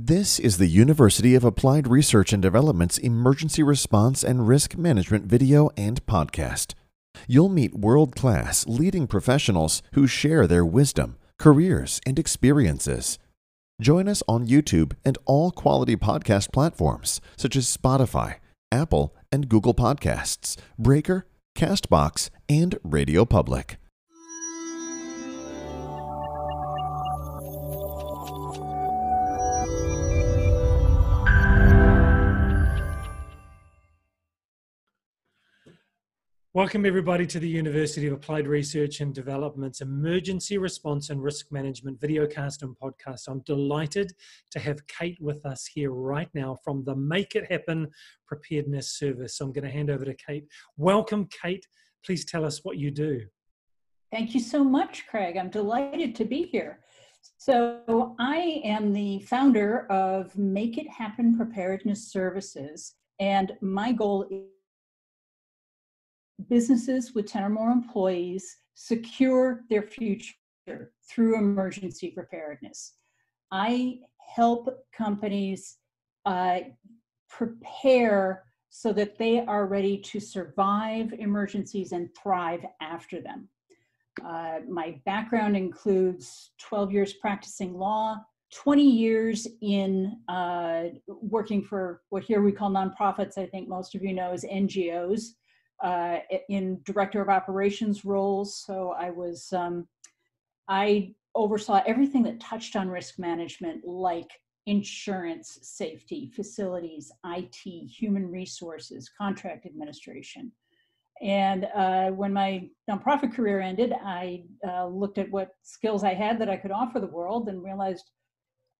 This is the University of Applied Research and Development's Emergency Response and Risk Management video and podcast. You'll meet world class leading professionals who share their wisdom, careers, and experiences. Join us on YouTube and all quality podcast platforms such as Spotify, Apple, and Google Podcasts, Breaker, Castbox, and Radio Public. Welcome, everybody, to the University of Applied Research and Development's Emergency Response and Risk Management videocast and podcast. I'm delighted to have Cate with us here right now from the Make It Happen Preparedness Service. So I'm going to hand over to Cate. Welcome, Cate. Please tell us what you do. Thank you so much, Craig. I'm delighted to be here. So, I am the founder of Make It Happen Preparedness Services, and my goal businesses with 10 or more employees secure their future through emergency preparedness. I help companies uh, prepare so that they are ready to survive emergencies and thrive after them. Uh, my background includes 12 years practicing law, 20 years in uh, working for what here we call nonprofits, I think most of you know as NGOs, uh, in director of operations roles. So I was, um, I oversaw everything that touched on risk management, like insurance, safety, facilities, IT, human resources, contract administration. And uh, when my nonprofit career ended, I uh, looked at what skills I had that I could offer the world and realized,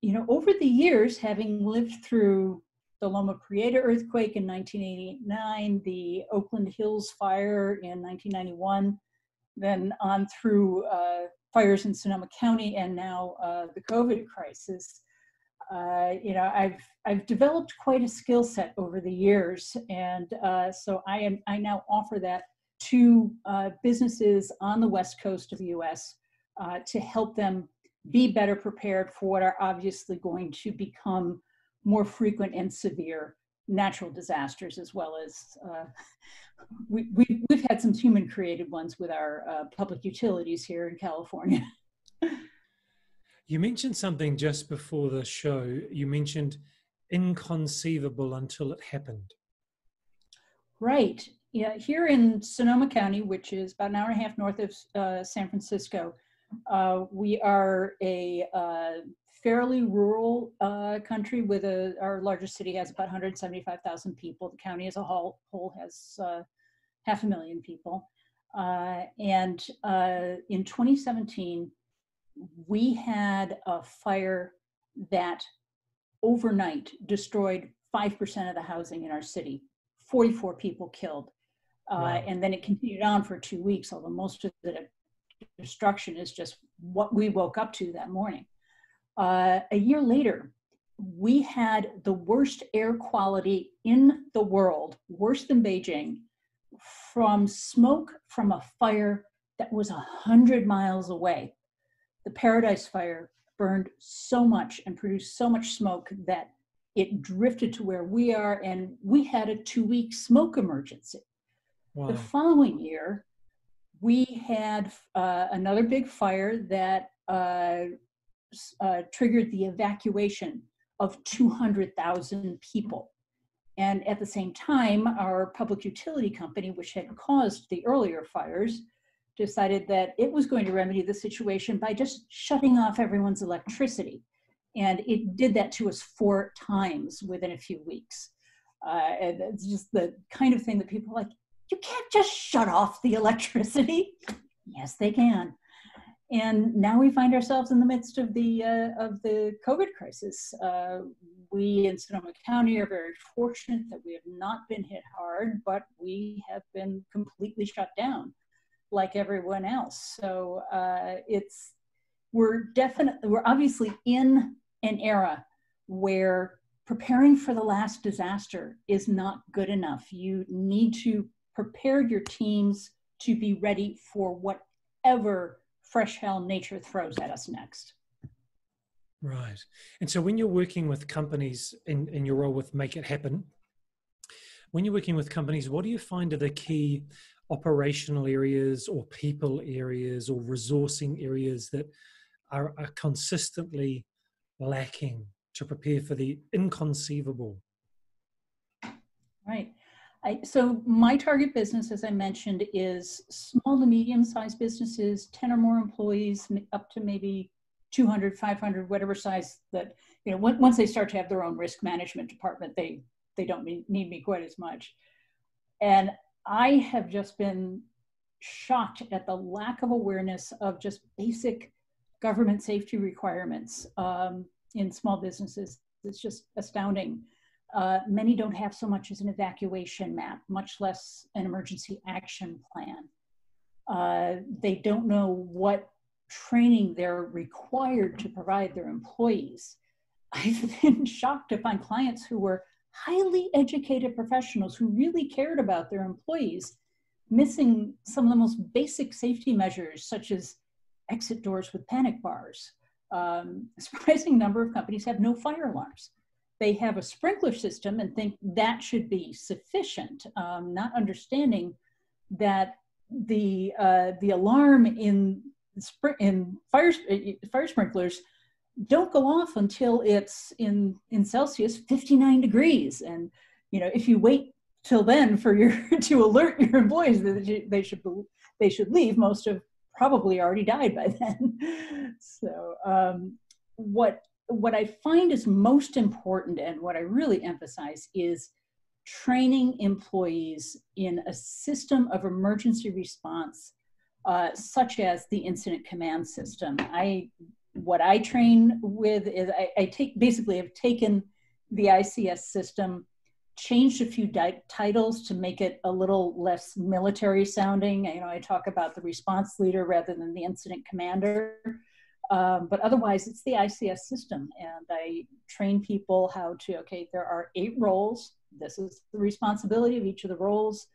you know, over the years, having lived through the Loma Prieta earthquake in 1989, the Oakland Hills fire in 1991, then on through uh, fires in Sonoma County and now uh, the COVID crisis. Uh, you know, I've I've developed quite a skill set over the years, and uh, so I am I now offer that to uh, businesses on the west coast of the U.S. Uh, to help them be better prepared for what are obviously going to become more frequent and severe natural disasters as well as uh, we, we, have had some human created ones with our uh, public utilities here in California. you mentioned something just before the show. You mentioned inconceivable until it happened. Right. Yeah, here in Sonoma County, which is about an hour and a half north of uh, San Francisco, uh, we are a uh, fairly rural uh, country with a, our largest city has about 175,000 people. The county as a whole, whole has uh, half a million people. Uh, and uh, in 2017, we had a fire that overnight destroyed 5% of the housing in our city, 44 people killed. Uh, wow. And then it continued on for two weeks, although most of the destruction is just what we woke up to that morning. Uh, a year later, we had the worst air quality in the world, worse than Beijing, from smoke from a fire that was 100 miles away. The Paradise Fire burned so much and produced so much smoke that it drifted to where we are, and we had a two week smoke emergency. Wow. The following year, we had uh, another big fire that uh, uh, triggered the evacuation of 200,000 people. And at the same time, our public utility company, which had caused the earlier fires, decided that it was going to remedy the situation by just shutting off everyone's electricity. And it did that to us four times within a few weeks. Uh, and it's just the kind of thing that people are like, you can't just shut off the electricity. yes, they can and now we find ourselves in the midst of the uh, of the COVID crisis. Uh, we in Sonoma County are very fortunate that we have not been hit hard, but we have been completely shut down, like everyone else. So uh, it's we're definitely we're obviously in an era where preparing for the last disaster is not good enough. You need to prepare your teams to be ready for whatever fresh hell nature throws at us next. Right. And so when you're working with companies in, in your role with Make It Happen, when you're working with companies, what do you find are the key operational areas or people areas or resourcing areas that are, are consistently lacking to prepare for the inconceivable? Right. I, so my target business, as I mentioned, is small to medium-sized businesses, 10 or more employees, up to maybe 200, 500, whatever size that, you know, once they start to have their own risk management department, they, they don't need me quite as much. And I have just been shocked at the lack of awareness of just basic government safety requirements um, in small businesses. It's just astounding. Uh, many don't have so much as an evacuation map, much less an emergency action plan. Uh, they don't know what training they're required to provide their employees. I've been shocked to find clients who were highly educated professionals who really cared about their employees missing some of the most basic safety measures, such as exit doors with panic bars. Um, a surprising number of companies have no fire alarms. They have a sprinkler system and think that should be sufficient, um, not understanding that the uh, the alarm in in fire fire sprinklers don't go off until it's in in Celsius 59 degrees. And you know if you wait till then for your to alert your employees that they should they should leave most have probably already died by then. So um, what what I find is most important and what I really emphasize is training employees in a system of emergency response uh, such as the incident command system. I what I train with is I, I take basically have taken the ICS system, changed a few titles to make it a little less military sounding. You know, I talk about the response leader rather than the incident commander. Um, but otherwise, it's the ICS system. And I train people how to, okay, there are eight roles. This is the responsibility of each of the roles.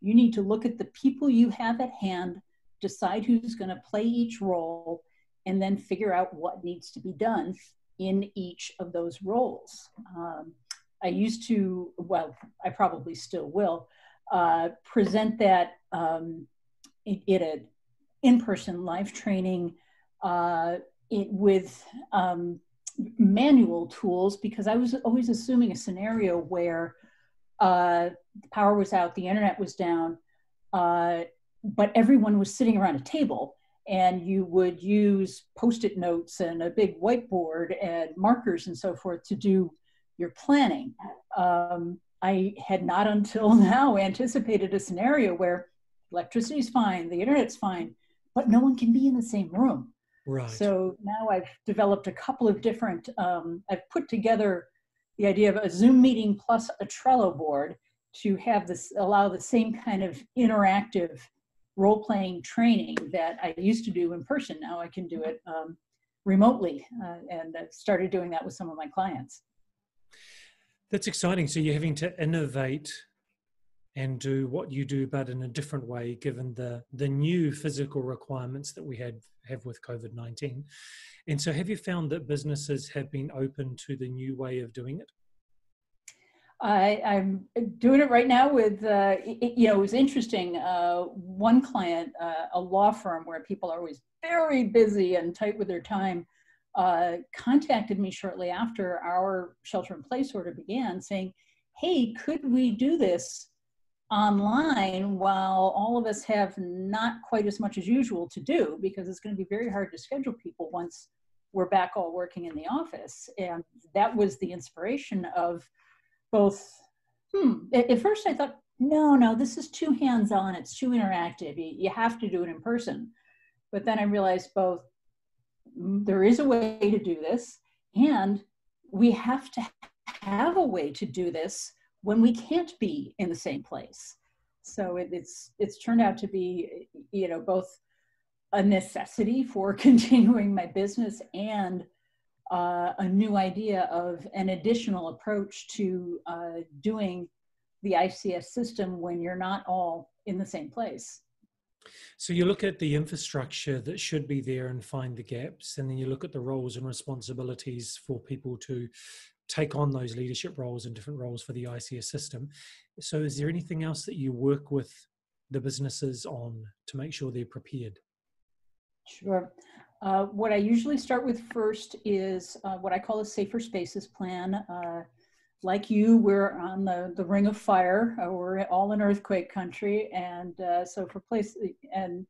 You need to look at the people you have at hand, decide who's going to play each role, and then figure out what needs to be done in each of those roles. Um, I used to, well, I probably still will, uh, present that um, in, in an in-person live training uh, it, with um, manual tools because I was always assuming a scenario where uh, power was out, the internet was down, uh, but everyone was sitting around a table and you would use post-it notes and a big whiteboard and markers and so forth to do your planning. Um, I had not until now anticipated a scenario where electricity's fine, the internet's fine, but no one can be in the same room. Right. So now I've developed a couple of different, um, I've put together the idea of a Zoom meeting plus a Trello board to have this, allow the same kind of interactive role playing training that I used to do in person. Now I can do it um, remotely uh, and I've started doing that with some of my clients. That's exciting. So you're having to innovate and do what you do, but in a different way, given the the new physical requirements that we had have with COVID nineteen. And so, have you found that businesses have been open to the new way of doing it? I, am doing it right now with, uh, it, you know, it was interesting. Uh, one client, uh, a law firm where people are always very busy and tight with their time, uh, contacted me shortly after our shelter in place order began saying, hey, could we do this online while all of us have not quite as much as usual to do because it's going to be very hard to schedule people once we're back all working in the office. And that was the inspiration of both. Hmm, at first I thought, no, no, this is too hands on, it's too interactive. You, you have to do it in person. But then I realized both mm, there is a way to do this, and we have to have a way to do this when we can't be in the same place. So it, it's it's turned out to be you know both a necessity for continuing my business and uh, a new idea of an additional approach to uh, doing the ICS system when you're not all in the same place. So you look at the infrastructure that should be there and find the gaps, and then you look at the roles and responsibilities for people to take on those leadership roles and different roles for the ICS system. So is there anything else that you work with the businesses on to make sure they're prepared? Sure. Uh, what I usually start with first is uh, what I call a safer spaces plan. Uh, like you, we're on the, the ring of fire. Uh, we're all in earthquake country. And uh, so for place, and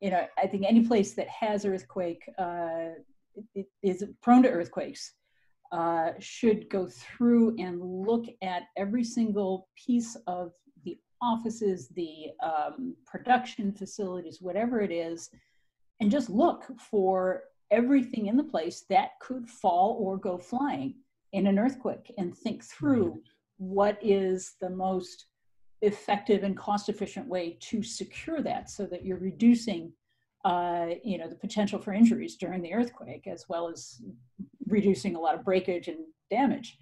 you know, I think any place that has earthquake uh, is prone to earthquakes should go through and look at every single piece of the offices, the um, production facilities, whatever it is, and just look for everything in the place that could fall or go flying in an earthquake and think through what is the most effective and cost efficient way to secure that so that you're reducing uh, you know the potential for injuries during the earthquake as well as reducing a lot of breakage and damage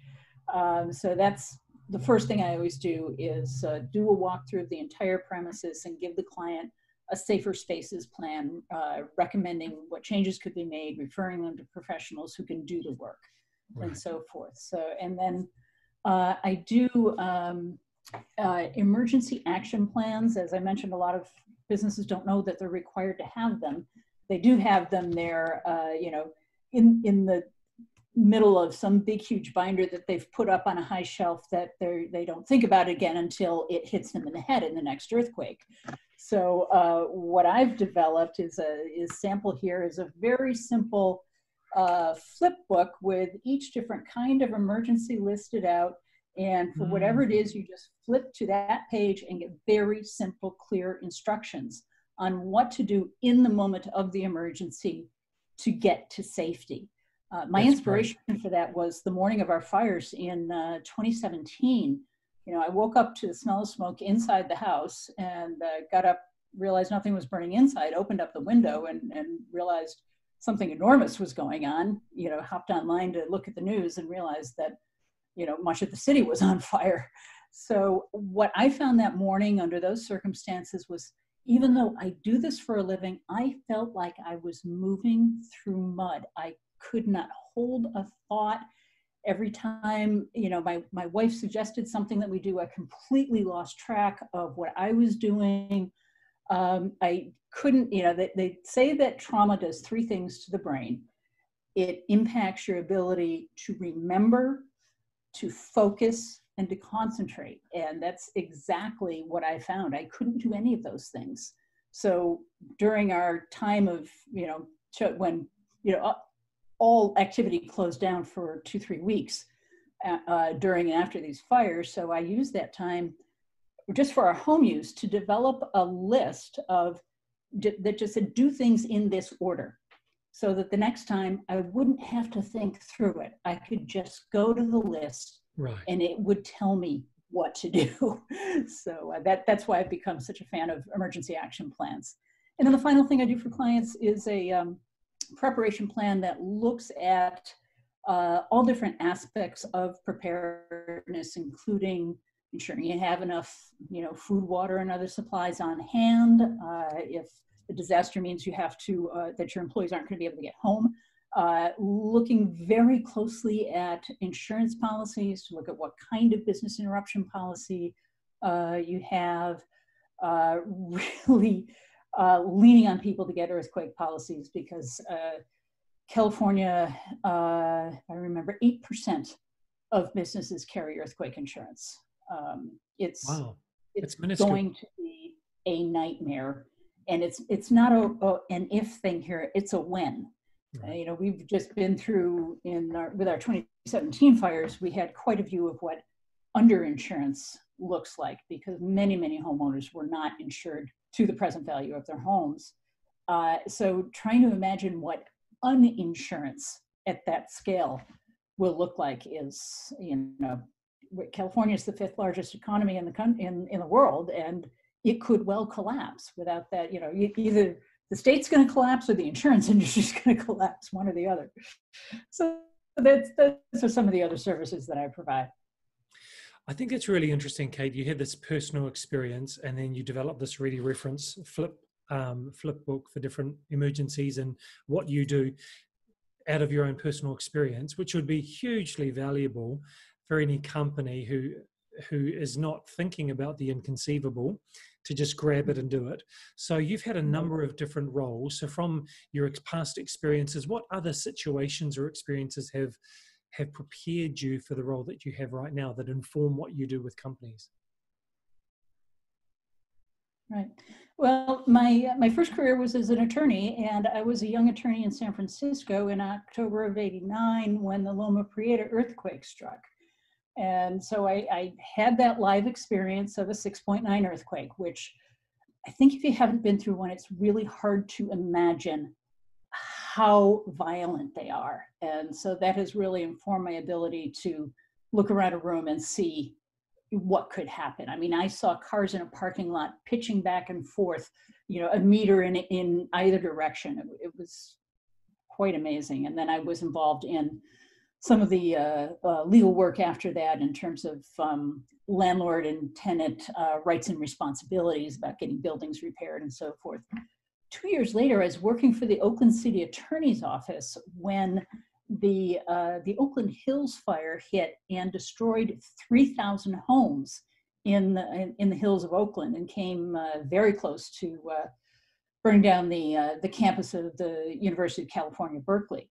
um, so that's the first thing i always do is uh, do a walkthrough of the entire premises and give the client a safer spaces plan, uh, recommending what changes could be made, referring them to professionals who can do the work, right. and so forth. So, and then uh, I do um, uh, emergency action plans. As I mentioned, a lot of businesses don't know that they're required to have them. They do have them there, uh, you know, in in the middle of some big huge binder that they've put up on a high shelf that they they don't think about again until it hits them in the head in the next earthquake so uh, what I've developed is a is sample here is a very simple uh, flip book with each different kind of emergency listed out. And for whatever it is, you just flip to that page and get very simple, clear instructions on what to do in the moment of the emergency to get to safety. Uh, my That's inspiration great. for that was the morning of our fires in uh, 2017 you know, I woke up to the smell of smoke inside the house and uh, got up, realized nothing was burning inside, opened up the window and, and realized something enormous was going on, you know, hopped online to look at the news and realized that, you know, much of the city was on fire. So what I found that morning under those circumstances was even though I do this for a living, I felt like I was moving through mud. I could not hold a thought. Every time you know my, my wife suggested something that we do i completely lost track of what i was doing. Um, i couldn't you know they, they say that trauma does three things to the brain. It impacts your ability to remember to focus and to concentrate. And that's exactly what i found. I couldn't do any of those things. So during our time of you know when you know all activity closed down for two, three weeks uh, uh, during and after these fires. So I used that time just for our home use to develop a list of that just said do things in this order so that the next time I wouldn't have to think through it. I could just go to the list right. and it would tell me what to do. so uh, that, that's why I've become such a fan of emergency action plans. And then the final thing I do for clients is a, um, preparation plan that looks at uh, all different aspects of preparedness, including ensuring you have enough, you know, food, water, and other supplies on hand. Uh, if the disaster means you have to, uh, that your employees aren't going to be able to get home. Uh, looking very closely at insurance policies to look at what kind of business interruption policy uh, you have. Uh, really uh, leaning on people to get earthquake policies because uh, California, uh, I remember 8% of businesses carry earthquake insurance. Um, it's wow. it's going to be a nightmare. And it's it's not a, a an if thing here, it's a when. Right. Uh, you know, we've just been through in our, with our 2017 fires, we had quite a view of what underinsurance looks like because many, many homeowners were not insured to the present value of their homes. Uh, so trying to imagine what uninsurance at that scale will look like is, you know, California is the fifth largest economy in the in, in the world, and it could well collapse without that. You know, either the state's going to collapse or the insurance industry is going to collapse, one or the other. So that's those are some of the other services that I provide. I think it's really interesting, Cate. You had this personal experience and then you developed this ready reference flip um, flip book for different emergencies and what you do out of your own personal experience, which would be hugely valuable for any company who who is not thinking about the inconceivable to just grab it and do it. So you've had a mm-hmm. number of different roles. So from your past experiences, what other situations or experiences have have prepared you for the role that you have right now that inform what you do with companies? Right. Well, my my first career was as an attorney, and I was a young attorney in San Francisco in October of '89 when the Loma Prieta earthquake struck. And so I, I had that live experience of a 6.9 earthquake, which I think if you haven't been through one, it's really hard to imagine how violent they are. And so that has really informed my ability to look around a room and see what could happen. I mean, I saw cars in a parking lot pitching back and forth, you know, a meter in in either direction. It, it was quite amazing. And then I was involved in some of the uh, uh, legal work after that in terms of um, landlord and tenant uh, rights and responsibilities about getting buildings repaired and so forth. Two years later, I was working for the Oakland City Attorney's Office when the uh, the Oakland Hills fire hit and destroyed 3,000 homes in the, in, in, the hills of Oakland and came uh, very close to uh, burning down the the campus of the University of California, Berkeley.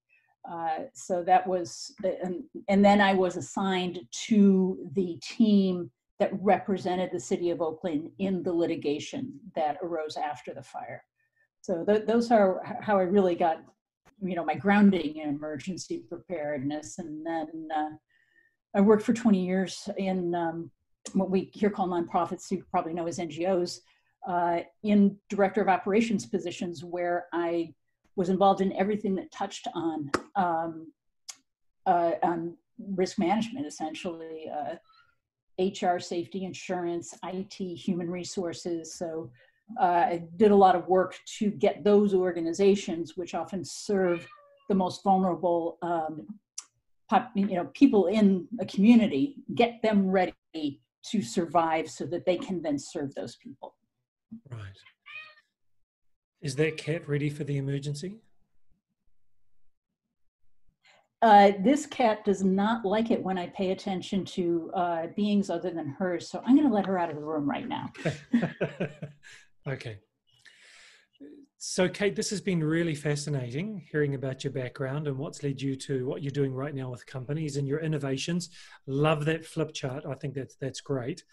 Uh, so that was, and, and then I was assigned to the team that represented the city of Oakland in the litigation that arose after the fire. So th- those are how I really got, you know, my grounding in emergency preparedness. And then uh, I worked for 20 years in um, what we here call nonprofits, you probably know as NGOs, uh, in director of operations positions where I was involved in everything that touched on um, uh, on risk management, essentially uh, HR, safety, insurance, IT, human resources. So I did a lot of work to get those organizations, which often serve the most vulnerable, um, pop, you know, people in a community, get them ready to survive so that they can then serve those people. Right. Is that cat ready for the emergency? Uh, this cat does not like it when I pay attention to uh, beings other than hers, so I'm going to let her out of the room right now. okay. So, Cate, this has been really fascinating hearing about your background and what's led you to what you're doing right now with companies and your innovations. Love that flip chart. I think that's that's great.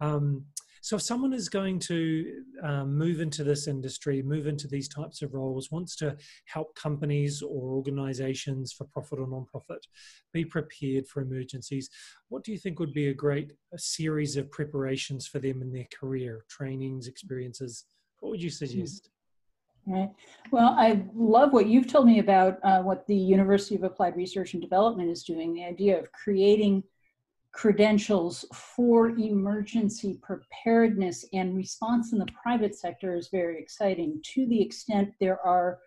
Um, so, if someone is going to um, move into this industry, move into these types of roles, wants to help companies or organizations for profit or non-profit be prepared for emergencies, what do you think would be a great a series of preparations for them in their career, trainings, experiences? What would you suggest? Right. Well, I love what you've told me about uh, what the University of Applied Research and Development is doing, the idea of creating credentials for emergency preparedness and response in the private sector is very exciting to the extent there are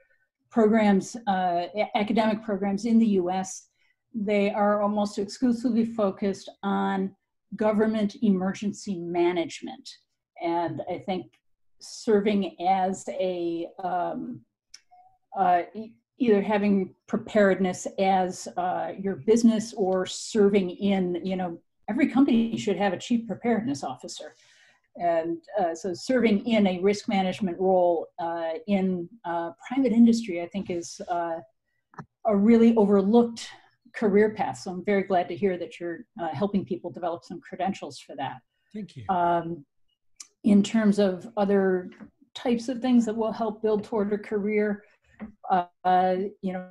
programs, uh, academic programs in the US, they are almost exclusively focused on government emergency management. And I think serving as a um, uh, either having preparedness as uh, your business or serving in, you know, every company should have a chief preparedness officer. And uh, so serving in a risk management role uh, in uh, private industry, I think is uh, a really overlooked career path. So I'm very glad to hear that you're uh, helping people develop some credentials for that. Thank you. Um, in terms of other types of things that will help build toward a career, uh, you know,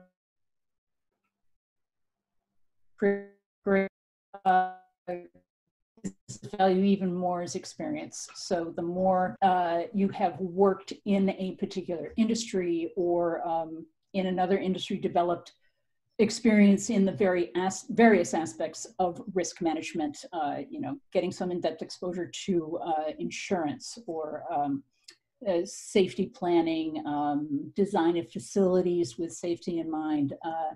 value even more is experience. So the more uh, you have worked in a particular industry or um, in another industry, developed experience in the very as- various aspects of risk management, uh, you know, getting some in-depth exposure to uh, insurance or um, uh, safety planning, um, design of facilities with safety in mind, uh,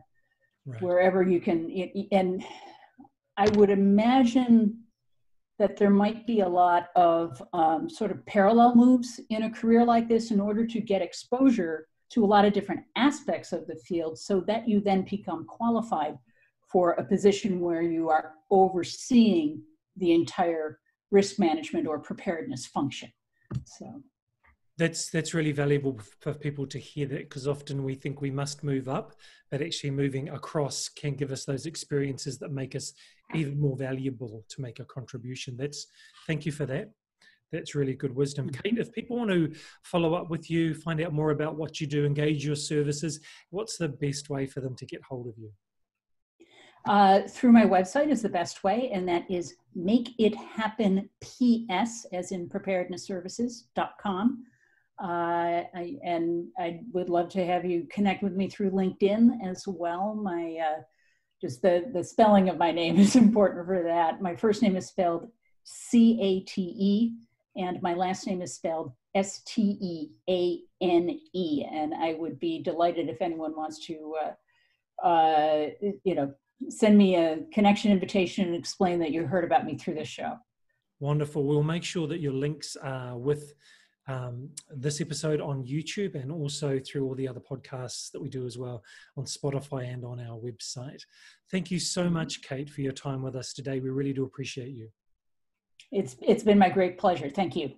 right. wherever you can. and I would imagine that there might be a lot of um, sort of parallel moves in a career like this in order to get exposure to a lot of different aspects of the field so that you then become qualified for a position where you are overseeing the entire risk management or preparedness function. So that's that's really valuable for people to hear that because often we think we must move up but actually moving across can give us those experiences that make us even more valuable to make a contribution that's thank you for that that's really good wisdom mm-hmm. cate if people want to follow up with you find out more about what you do engage your services what's the best way for them to get hold of you uh, through my website is the best way, and that is make it happen ps as in preparednessservices.com. Uh, I, and I would love to have you connect with me through LinkedIn as well. My uh, just the the spelling of my name is important for that. My first name is spelled C A T E, and my last name is spelled S T E A N E. And I would be delighted if anyone wants to, uh, uh, you know, send me a connection invitation and explain that you heard about me through this show. Wonderful. We'll make sure that your links are with um, this episode on YouTube and also through all the other podcasts that we do as well on Spotify and on our website. Thank you so much, Cate, for your time with us today. We really do appreciate you. It's it's been my great pleasure. Thank you.